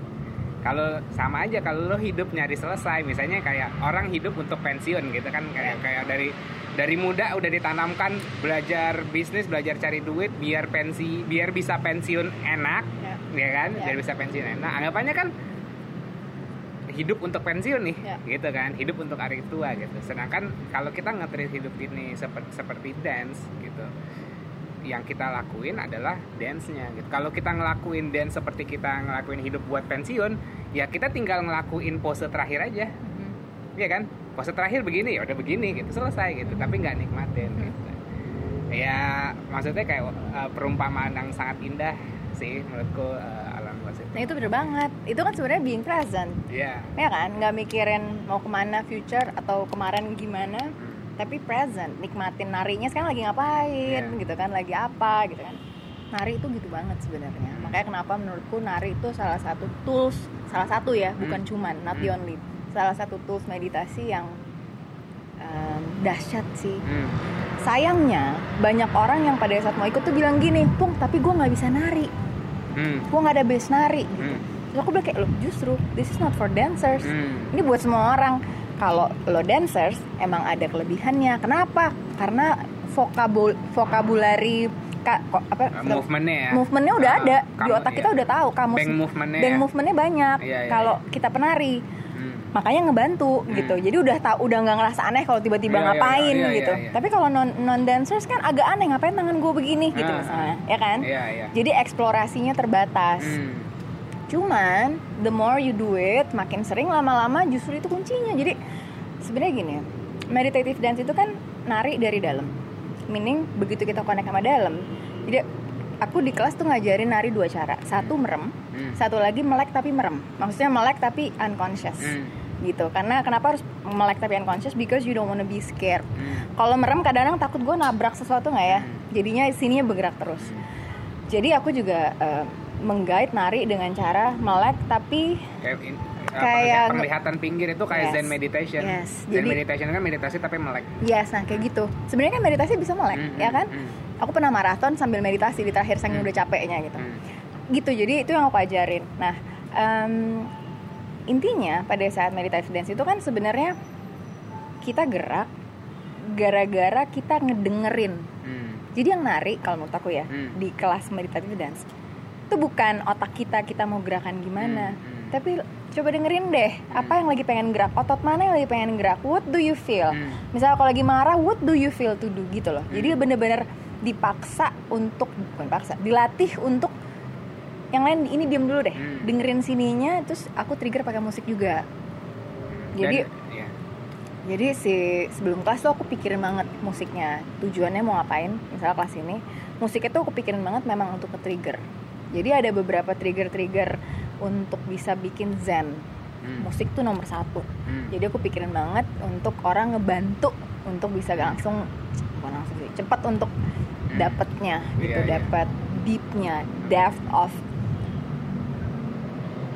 Kalau sama aja kalau lo hidup nyari selesai, misalnya kayak orang hidup untuk pensiun gitu kan kayak kayak dari dari muda udah ditanamkan belajar bisnis, belajar cari duit biar pensi, biar bisa pensiun enak, Ya. ya kan? Ya. Biar bisa pensiun enak. Anggapannya kan hidup untuk pensiun nih, Ya. gitu kan? Hidup untuk hari tua gitu. Sedangkan kalau kita ngetrit hidup ini seperti seperti dance gitu, yang kita lakuin adalah dance-nya gitu. Kalau kita ngelakuin dance seperti kita ngelakuin hidup buat pensiun, ya kita tinggal ngelakuin pose terakhir aja, Mhm. Iya kan? Pose terakhir begini, ya udah begini gitu, selesai gitu. Tapi nggak nikmatin gitu. Ya maksudnya kayak uh, perumpamaan yang sangat indah sih menurutku uh. Nah itu bener banget. Itu kan sebenarnya being present. Iya. ya kan nggak mikirin mau ke mana future atau kemarin gimana Hmm. tapi present nikmatin narinya sekarang lagi ngapain Iya. gitu kan lagi apa gitu kan nari itu gitu banget sebenarnya makanya kenapa menurutku nari itu salah satu tools salah satu ya bukan Hmm. cuman not the Hmm. only salah satu tools meditasi yang em, dahsyat sih Hmm. sayangnya banyak orang yang pada saat mau ikut tuh bilang gini pung tapi gue nggak bisa nari Hmm. gue nggak ada base nari gitu Hmm. Terus aku bilang kayak lo justru this is not for dancers Hmm. ini buat semua orang kalau lo dancers emang ada kelebihannya kenapa karena vokabul vokabulari ka, ko- apa Uh, movementnya ya. movementnya udah Ah, ada di kamu- otak kita iya. udah tahu kamu Bank movementnya bank ya? movementnya banyak Iya, iya, kalau kita penari. Makanya ngebantu Hmm. gitu jadi udah tahu udah nggak ngerasa aneh kalau tiba-tiba Iya, iya, ngapain iya, iya, gitu iya. tapi kalau non non dancers kan agak aneh ngapain tangan gue begini gitu Ah, misalnya ya kan Iya, iya. jadi eksplorasinya terbatas Hmm. Cuman the more you do it, makin sering lama-lama justru itu kuncinya. Jadi sebenarnya gini, meditative dance itu kan nari dari dalam meaning begitu kita connect sama dalam jadi aku di kelas tuh ngajarin nari dua cara satu merem Hmm. satu lagi melek tapi merem maksudnya melek tapi unconscious Hmm. Gitu karena kenapa harus melek tapi unconscious because you don't wanna be scared Hmm. kalau merem kadang-kadang takut gue nabrak sesuatu nggak ya Hmm. jadinya sininya bergerak terus jadi aku juga eh, menggait nari dengan cara melek tapi kayak in- Kayak penglihatan pinggir itu kayak Yes. zen meditation Yes. zen Jadi- meditation kan meditasi tapi melek yes nah kayak gitu sebenarnya kan meditasi bisa melek Hmm, ya hmm, kan hmm. aku pernah maraton sambil meditasi di terakhir saking Hmm. udah capeknya gitu Hmm. gitu jadi itu yang aku ajarin nah em, intinya pada saat meditative dance itu kan sebenarnya kita gerak gara-gara kita ngedengerin Hmm. jadi yang nari kalau menurut aku ya Hmm. di kelas meditative dance itu bukan otak kita kita mau gerakan gimana Hmm, hmm. tapi coba dengerin deh apa yang lagi pengen gerak otot mana yang lagi pengen gerak what do you feel Hmm. misalnya kalau lagi marah what do you feel to do gitu loh jadi Hmm. bener-bener dipaksa untuk bukan paksa dilatih untuk yang lain ini diem dulu deh Hmm. dengerin sininya terus aku trigger pakai musik juga jadi Dan, ya. jadi si sebelum kelas tuh aku pikirin banget musiknya tujuannya mau ngapain misalnya kelas ini musiknya tuh aku pikirin banget memang untuk ke trigger jadi ada beberapa trigger-trigger untuk bisa bikin zen Hmm. musik tuh nomor satu Hmm. jadi aku pikirin banget untuk orang ngebantu untuk bisa langsung bukan langsung sih cepat untuk Hmm. dapetnya gitu Iya, iya. dapat deepnya depth of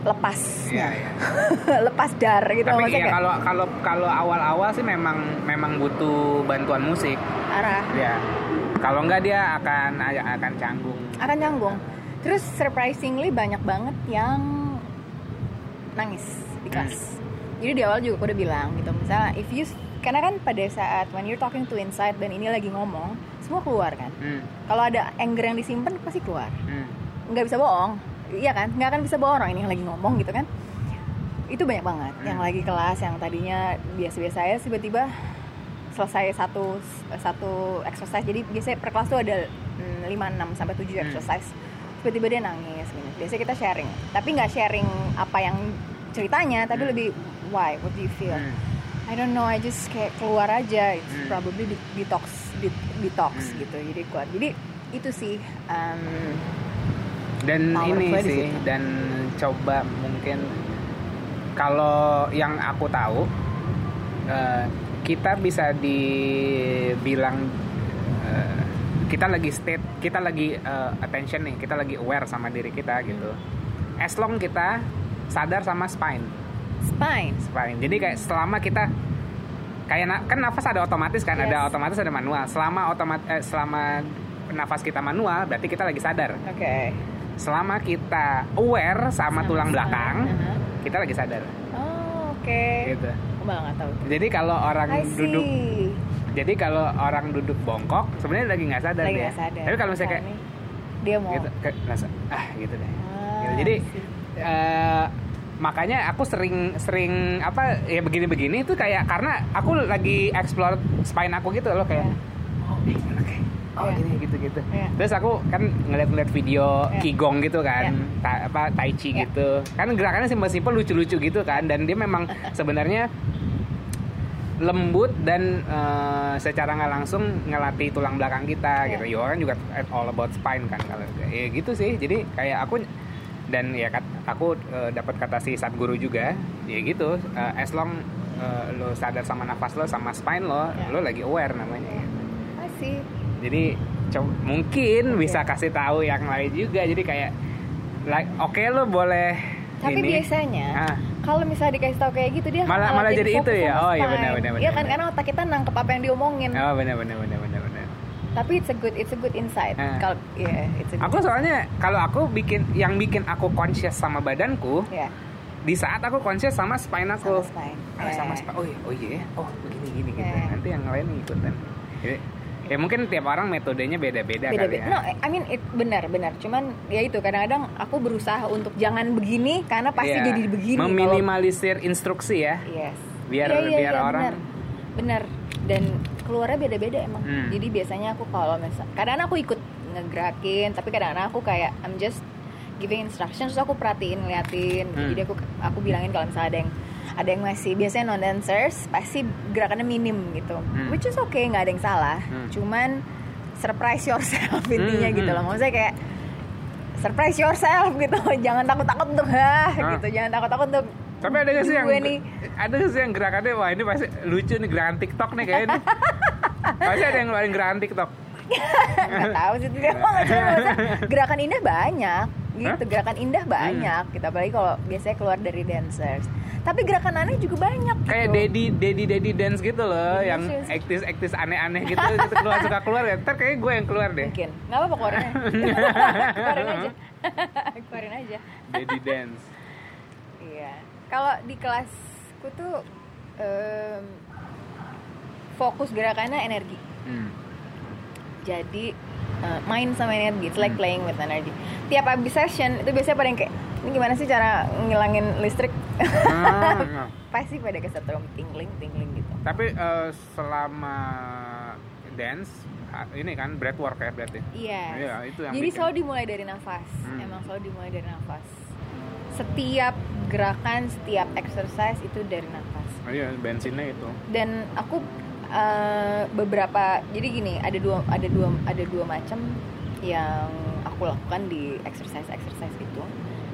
lepas Iya, iya. (laughs) lepas dar gitu Tapi maksudnya ya kalau kalau kalau awal-awal sih memang memang butuh bantuan musik. arah Ya. Kalau enggak dia akan akan canggung. akan nyanggung terus surprisingly banyak banget yang nangis di kelas Hmm. jadi di awal juga aku udah bilang gitu misalnya if you karena kan pada saat when you're talking to inside dan ini lagi ngomong semua keluar kan Hmm. kalau ada anger yang disimpan pasti keluar Hmm. nggak bisa bohong iya kan nggak akan bisa bohong orang ini yang lagi ngomong gitu kan itu banyak banget Hmm. yang lagi kelas yang tadinya biasa-biasa aja tiba-tiba selesai satu satu exercise jadi biasanya per kelas tuh ada 5 6 sampai 7 Hmm. exercise tiba-tiba dia nangis gitu. biasanya kita sharing tapi nggak sharing apa yang ceritanya tapi Hmm. lebih why what do you feel Hmm. I don't know I just kayak keluar aja it's Hmm. probably detox detox Hmm. gitu jadi keluar jadi itu sih um, dan Power ini sih dan coba mungkin kalau yang aku tahu eh, kita bisa dibilang eh, kita lagi state kita lagi eh, attention nih kita lagi aware sama diri kita gitu. As long kita sadar sama spine. Spine? Spine. Jadi kayak selama kita kayak na- kan nafas ada otomatis kan ada Yes. otomatis ada manual. Selama otomat eh, selama nafas kita manual berarti kita lagi sadar. Oke selama kita aware sama, tulang belakang Uh-huh. kita lagi sadar. Oh oke. Gitu. Malah nggak tahu jadi kalau orang duduk jadi kalau orang duduk bongkok sebenarnya lagi nggak sadar lagi dia. sadar. Tapi kalau misalnya kayak Ini dia mau gitu kayak ngerasa, ah gitu deh. Ah, Gitu. jadi eh, makanya aku sering sering apa ya begini-begini itu kayak karena aku lagi explore spine aku gitu loh kayak Iya. oh oh Iya. gini gitu gitu Iya. terus aku kan ngeliat-ngeliat video Iya. qigong gitu kan Iya. ta- apa tai chi Iya. gitu kan gerakannya simpel-simpel lucu-lucu gitu kan dan dia memang (laughs) sebenarnya lembut dan eh, secara nggak langsung ngelatih tulang belakang kita Iya. gitu. Yoga kan juga all about spine kan kalau ya gitu sih. Jadi kayak aku dan ya kat, aku eh, dapat kata si Satguru juga ya gitu. eh, as long eh, lo sadar sama nafas lo sama spine lo, Iya. lo lagi aware namanya. I see Jadi co- mungkin Oke. bisa kasih tahu yang lain juga. Jadi kayak like oke lo boleh tapi ini. biasanya Ah. kalau misalnya dikasih tahu kayak gitu dia Malah- malah jadi fokus itu ya? Oh, iya, spine. benar, benar, Iya benar, kan benar. karena otak kita nangkep apa yang diomongin Oh benar benar benar benar benar. tapi it's a good it's a good insight Ah. kalau yeah it's a good Aku soalnya kalau aku bikin yang bikin aku conscious sama badanku ya di saat aku conscious sama spine aku. sama spine Ah, sama Ya. spine. Oh iya, oh iya. Oh begini gini gitu. Nanti yang lain ikutan. Jadi, ya mungkin tiap orang metodenya beda-beda beda kali ya. no I mean it benar benar cuman ya itu kadang-kadang aku berusaha untuk jangan begini karena pasti Iya. jadi begini kalau- Meminimalisir instruksi ya. Yes. Biar- Iya, iya, biar iya, orang- benar. dan keluarnya beda-beda emang. Hmm. Jadi biasanya aku kalau misal kadang aku ikut ngegerakin, tapi kadang aku kayak I'm just giving instructions terus aku perhatiin, liatin. Hmm. Jadi aku aku bilangin kalau misalnya ada yang ada yang masih biasanya non dancers pasti gerakannya minim gitu Hmm. which is okay nggak ada yang salah Hmm. cuman surprise yourself (laughs) intinya Hmm, gitu hmm. loh maksudnya kayak surprise yourself gitu (laughs) jangan takut takut hah Ah. gitu jangan takut takut untuk Tapi ada gak sih yang nih ada gak sih yang gerakannya wah ini pasti lucu nih gerakan TikTok nih kayaknya. (laughs) pasti ada yang ngeluarin gerakan TikTok. nggak tahu sih gerakan indah banyak gitu gerakan indah Hmm. banyak gitu apalagi kalau biasanya keluar dari dancers tapi gerakan aneh juga banyak Kayak gitu. daddy daddy daddy dance gitu loh, Daddy yang dance. aktis aktis aneh-aneh gitu, gitu keluar suka keluar ya. Ntar kayaknya gue yang keluar deh. mungkin nggak apa-apa keluarin aja (laughs) keluarin aja (laughs) keluarin aja Daddy dance. iya kalau di kelasku tuh em, fokus gerakannya energi Hmm. jadi eh, main sama energi it's like Hmm. playing with energy tiap habis session itu biasanya pada yang kayak ini gimana sih cara ngilangin listrik Ah, (laughs) pasti pada kesetrum tingling tingling gitu Tapi eh, selama dance ah, ini kan breathwork ya berarti. iya Iya, itu yang jadi bikin. selalu dimulai dari nafas Hmm. emang selalu dimulai dari nafas setiap gerakan setiap exercise itu dari nafas Oh, iya, bensinnya itu. dan aku eh, beberapa jadi gini ada dua ada dua ada dua macam yang aku lakukan di exercise exercise itu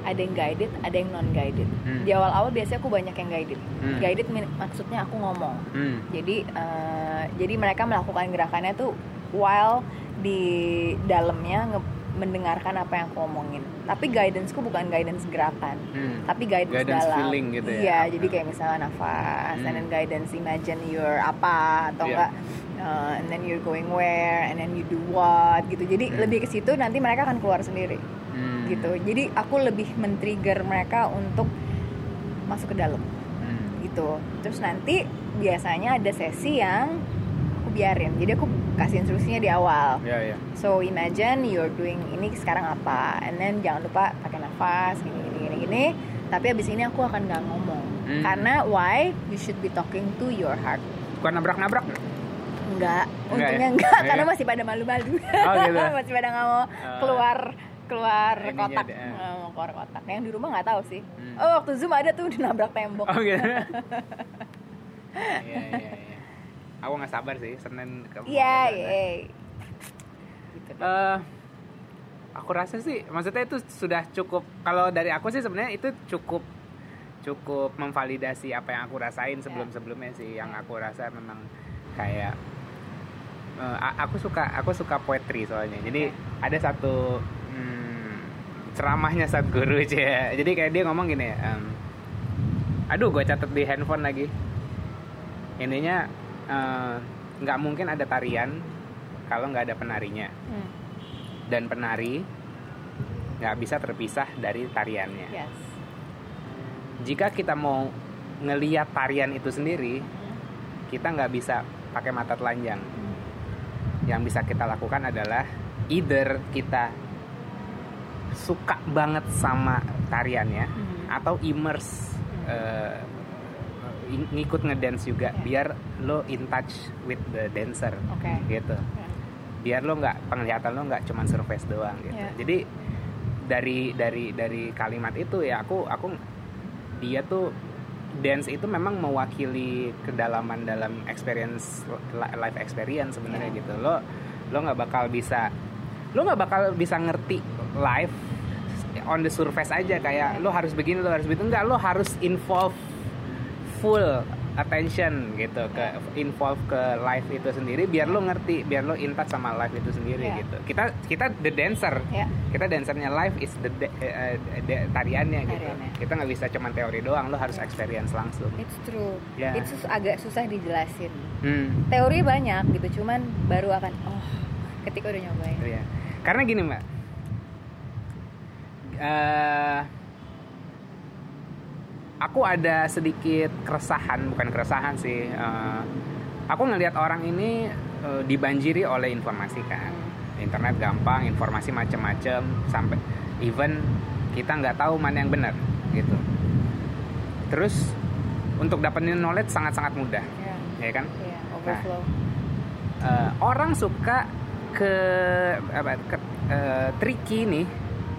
ada yang guided ada yang non guided Hmm. di awal awal biasanya aku banyak yang guided Hmm. guided maksudnya aku ngomong Hmm. jadi eh, jadi mereka melakukan gerakannya tuh while di dalamnya nge- mendengarkan apa yang aku omongin tapi guidanceku bukan guidance gerakan Hmm. tapi guidance, Guidance dalam feeling gitu ya? iya jadi kayak misalnya nafas Hmm. and then guidance imagine you're apa atau Iya. enggak uh, and then you're going where and then you do what gitu jadi Hmm. lebih ke situ nanti mereka akan keluar sendiri Hmm. gitu jadi aku lebih men-trigger mereka untuk masuk ke dalam Hmm. gitu terus nanti biasanya ada sesi yang biarin jadi aku kasih instruksinya di awal Ya, ya. So imagine you're doing ini sekarang apa, and then jangan lupa pakai nafas gini gini gini gini. Tapi abis ini aku akan nggak ngomong, Hmm. karena why you should be talking to your heart. Bukan nabrak-nabrak. Enggak, untungnya ya? enggak, Iya. karena masih pada malu-malu, Oh, gitu. (laughs) masih pada nggak mau keluar keluar Ininya kotak, deh, eh. mau keluar kotak. Yang di rumah nggak tahu sih. Hmm. Oh waktu zoom ada tuh (laughs) nabrak tembok. Oh gitu. (laughs) Iya, iya, iya. Aku nggak sabar sih Senin ke Iya, sana. iya. Gitu. Eh, aku rasa sih maksudnya itu sudah cukup kalau dari aku sih sebenarnya itu cukup cukup memvalidasi apa yang aku rasain sebelum sebelumnya sih yang aku rasa memang kayak eh, a- aku suka aku suka poetry soalnya jadi ada satu hmm, ceramahnya saat guru aja jadi kayak dia ngomong gini em, aduh gue catat di handphone lagi intinya eh, nggak mungkin ada tarian kalau nggak ada penarinya Hmm, dan penari nggak bisa terpisah dari tariannya. yes. Jika kita mau ngeliat tarian itu sendiri, kita nggak bisa pakai mata telanjang. Yang bisa kita lakukan adalah either kita suka banget sama tariannya Hmm. atau immerse eh, in- ngikut ngedance juga Ya. biar lo in touch with the dancer Oke. gitu Ya. biar lo nggak penglihatan lo nggak cuma surface doang gitu Ya. jadi dari dari dari kalimat itu ya aku aku dia tuh dance itu memang mewakili kedalaman dalam experience li- life experience sebenarnya Ya. gitu lo lo nggak bakal bisa lo nggak bakal bisa ngerti life on the surface aja kayak lo harus begini lo harus begitu enggak lo harus involve full attention gitu ke involve ke live itu sendiri biar lo ngerti biar lo in touch sama live itu sendiri Ya. gitu kita kita the dancer Ya. kita dancernya live is the da- eh, eh, da- tariannya gitu Tariannya. kita nggak bisa cuman teori doang lo harus experience langsung It's true. Ya. Itu agak susah dijelasin. hmm. Teori banyak gitu, cuman baru akan oh ketika udah nyobain. Iya. Karena gini mbak, Eh, aku ada sedikit keresahan, bukan keresahan sih. Eh, aku ngelihat orang ini eh, dibanjiri oleh informasi kan, internet gampang, informasi macam-macam, sampai even kita nggak tahu mana yang benar gitu. Terus untuk dapetin knowledge sangat-sangat mudah, Ya, ya kan? ya, overflow. eh, orang suka ke apa ke eh, tricky nih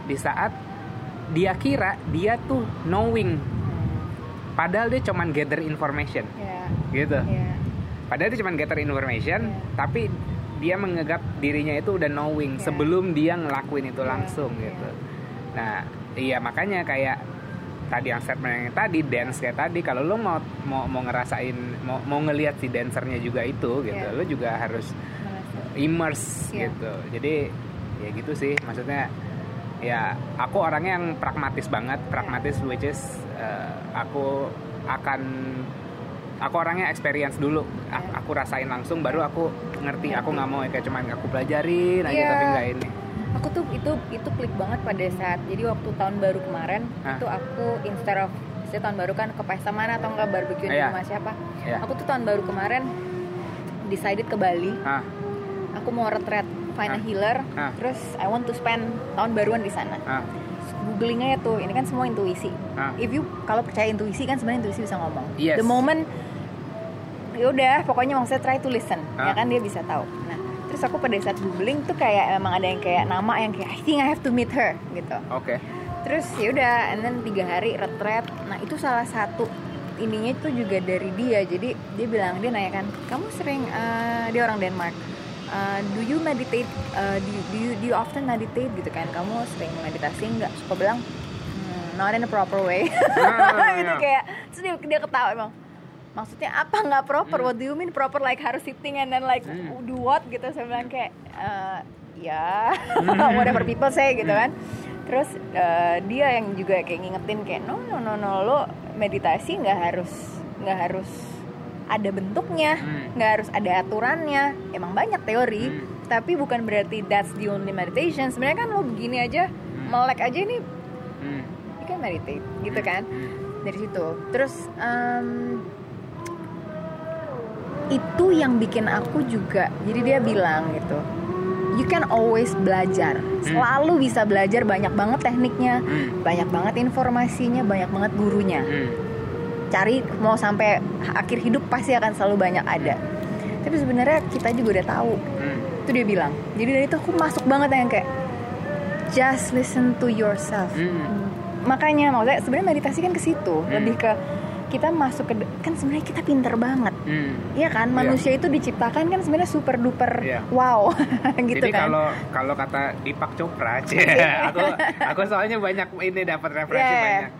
di saat dia kira dia tuh knowing. Padahal dia cuman gather information ya gitu ya padahal dia cuman gather information Iya. tapi dia menganggap dirinya itu udah knowing Iya. sebelum dia ngelakuin itu Iya, langsung iya. gitu nah iya makanya kayak tadi yang statement yang tadi dance kayak tadi kalau lo mau mau mau ngerasain mau mau ngelihat si dancernya juga itu gitu Iya. lo juga harus immerse Iya. gitu jadi ya gitu sih maksudnya ya aku orangnya yang pragmatis banget pragmatis which is uh, aku akan aku orangnya experience dulu A- Iya. aku rasain langsung baru aku ngerti aku nggak mau kayak cuman aku pelajarin aja Iya. tapi nggak ini aku tuh itu itu klik banget pada saat jadi waktu tahun baru kemarin Hah? itu aku instead of saya tahun baru kan ke pesta mana atau enggak barbecue di Iya. rumah siapa Iya. aku tuh tahun baru kemarin decided ke Bali Hah, aku mau retreat find a Hah? healer Hah? terus I want to spend tahun baruan di sana hah, googling aja tuh ini kan semua intuisi hah. if you kalau percaya intuisi kan sebenarnya intuisi bisa ngomong Yes. the moment ya udah pokoknya maksudnya try to listen ya Ah. kan dia bisa tahu nah terus aku pada saat googling tuh kayak emang ada yang kayak nama yang kayak I think I have to meet her gitu oke terus ya udah and then tiga hari retret nah itu salah satu ininya itu juga dari dia jadi dia bilang dia nanya kan kamu sering eh, dia orang Denmark eh, do you meditate eh, do, you, do you do you often meditate gitu kan? Kamu sering meditasi nggak? Suka bilang "Hmm, not in a proper way. Ah, (laughs) gitu iya. kayak terus dia, dia ketawa emang maksudnya apa nggak proper? Hmm. what do you mean proper? Like harus sitting and then like Hmm. do what? Gitu saya bilang kayak "Eh, ya (laughs) whatever people say gitu kan. Terus eh, dia yang juga kayak ngingetin kayak no no no no lo meditasi nggak harus nggak harus ada bentuknya Hmm. nggak harus ada aturannya emang banyak teori Hmm. tapi bukan berarti that's the only meditation sebenarnya kan lo begini aja Hmm. melek aja ini Hmm, you can meditate gitu kan hmm. dari situ terus em, itu yang bikin aku juga jadi dia bilang gitu you can always belajar selalu bisa belajar banyak banget tekniknya Hmm. banyak banget informasinya banyak banget gurunya Hmm. Cari mau sampai akhir hidup pasti akan selalu banyak ada tapi sebenarnya kita juga udah tahu Hmm. itu dia bilang jadi dari itu aku masuk banget yang kayak just listen to yourself Hmm. makanya maksudnya sebenarnya meditasi kan ke situ Hmm. lebih ke kita masuk ke kan sebenarnya kita pinter banget Hmm. Iya kan Iya. manusia itu diciptakan kan sebenarnya super duper Iya. wow (laughs) gitu Jadi kan kalau kalau kata Deepak Chopra, cie, (laughs) aku aku soalnya banyak ini dapat referensi Yeah. banyak.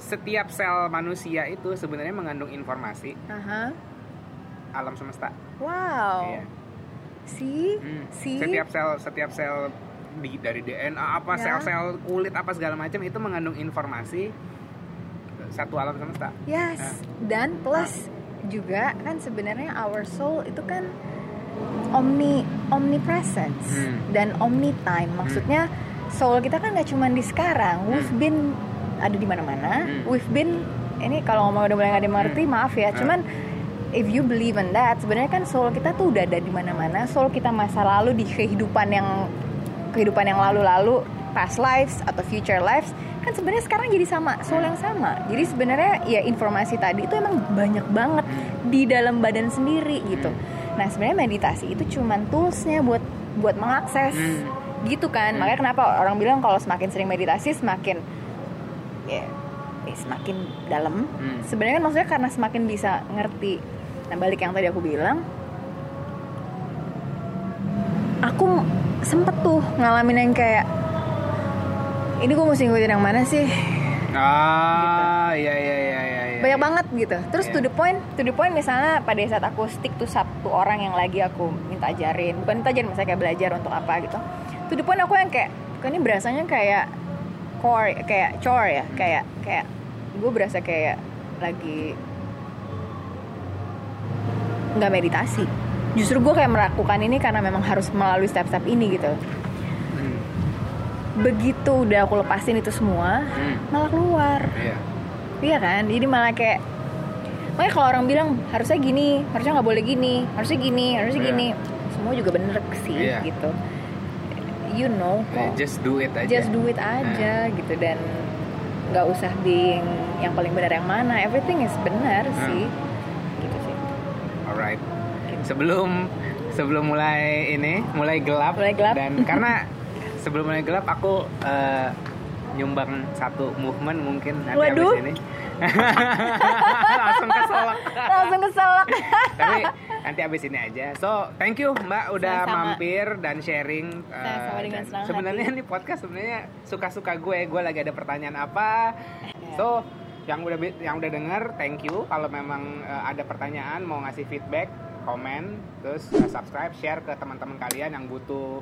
Setiap sel manusia itu sebenarnya mengandung informasi Aha. alam semesta. wow Iya. see Hmm. see Setiap sel setiap sel di, dari DNA apa Ya. sel-sel kulit apa segala macam itu mengandung informasi satu alam semesta. yes Nah. dan plus juga kan sebenarnya our soul itu kan omni omnipresence Hmm. dan omni time maksudnya soul kita kan nggak cuma di sekarang we've Hmm. been ada di mana-mana Hmm. we've been ini kalau ngomong udah mulai nggak dimengerti Hmm. maaf ya Hmm. cuman if you believe in that sebenarnya kan soul kita tuh udah ada di mana-mana soul kita masa lalu di kehidupan yang kehidupan yang lalu-lalu past lives atau future lives kan sebenarnya sekarang jadi sama soul yang sama jadi sebenarnya ya informasi tadi itu emang banyak banget di dalam badan sendiri gitu nah sebenarnya meditasi itu cuman toolsnya buat buat mengakses Hmm. gitu kan Hmm. makanya kenapa orang bilang kalau semakin sering meditasi semakin ya, ya semakin dalam Hmm. sebenarnya kan maksudnya karena semakin bisa ngerti nah balik yang tadi aku bilang aku sempet tuh ngalamin yang kayak ini gue mesti ngikutin yang mana sih Ah, iya iya iya iya. iya. banyak banget gitu terus Iya. to the point to the point misalnya pada saat aku stick to satu orang yang lagi aku minta ajarin bukan minta ajarin misalnya kayak belajar untuk apa gitu to the point aku yang kayak kok ini berasanya kayak core kayak chore ya kayak kayak gue berasa kayak lagi nggak meditasi justru gue kayak melakukan ini karena memang harus melalui step-step ini gitu Hmm. begitu udah aku lepasin itu semua Hmm. malah keluar Iya. Iya kan, jadi malah kayak Makanya kalau orang bilang harusnya gini, harusnya nggak boleh gini, harusnya gini, harusnya Iya. gini, semua juga bener sih Iya. gitu. You know kok, Just do it aja. just do it aja gitu dan nggak usah being yang paling benar yang mana, everything is benar Hmm. sih, gitu sih. Alright. Sebelum sebelum mulai ini, mulai gelap. Mulai gelap. Dan (laughs) karena sebelum mulai gelap aku eh, nyumbang satu movement mungkin nanti Waduh. habis ini. (laughs) langsung keselak langsung keselak (laughs) tapi nanti abis ini aja so thank you mbak udah Sama-sama. mampir dan sharing uh, Sama-sama dan sebenarnya hati. ini podcast sebenarnya suka-suka gue gue lagi ada pertanyaan apa Ya. so yang udah yang udah denger thank you kalau memang uh, ada pertanyaan mau ngasih feedback komen terus uh, subscribe share ke teman-teman kalian yang butuh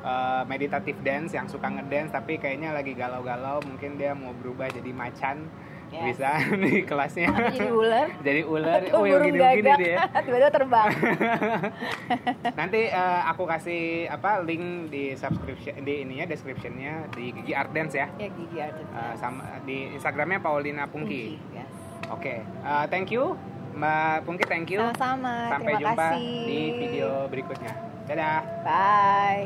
uh, meditative dance yang suka ngedance tapi kayaknya lagi galau-galau mungkin dia mau berubah jadi macan Yes. bisa (laughs) di kelasnya Atau jadi ular (laughs) jadi ular atau oh yang gini-gini gagak dia (laughs) tiba-tiba terbang Nanti eh, aku kasih apa link di subscription di ininya descriptionnya di Gigi Art Dance ya. ya gigi ada Eh, sama di Instagramnya Paulina Pungki. yes. Oke, eh, thank you Mbak Pungki, thank you. sama-sama Sampai terima jumpa kasih di video berikutnya. Dadah. bye